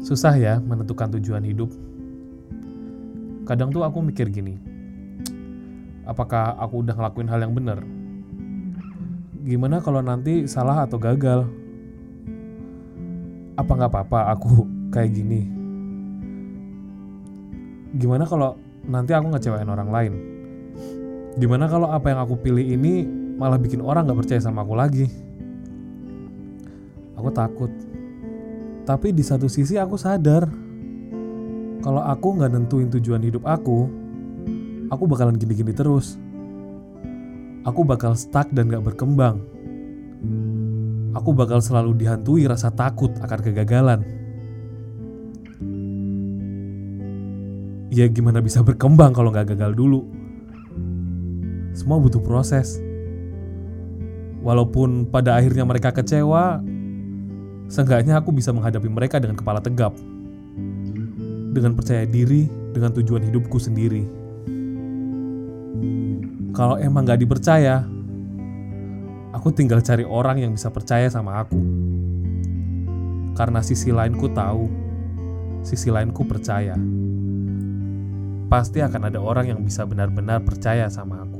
Susah ya menentukan tujuan hidup. Kadang tuh aku mikir gini, apakah aku udah ngelakuin hal yang benar? Gimana kalau nanti salah atau gagal? Apa nggak apa-apa aku kayak gini? Gimana kalau nanti aku ngecewain orang lain? Gimana kalau apa yang aku pilih ini malah bikin orang gak percaya sama aku lagi? Aku takut. Tapi di satu sisi aku sadar kalau aku nggak nentuin tujuan hidup aku, aku bakalan gini-gini terus. Aku bakal stuck dan gak berkembang. Aku bakal selalu dihantui rasa takut akan kegagalan. Ya gimana bisa berkembang kalau nggak gagal dulu? Semua butuh proses. Walaupun pada akhirnya mereka kecewa, seenggaknya aku bisa menghadapi mereka dengan kepala tegap. Dengan percaya diri, dengan tujuan hidupku sendiri. Kalau emang gak dipercaya, aku tinggal cari orang yang bisa percaya sama aku. Karena sisi lainku tahu, sisi lainku percaya. Pasti akan ada orang yang bisa benar-benar percaya sama aku.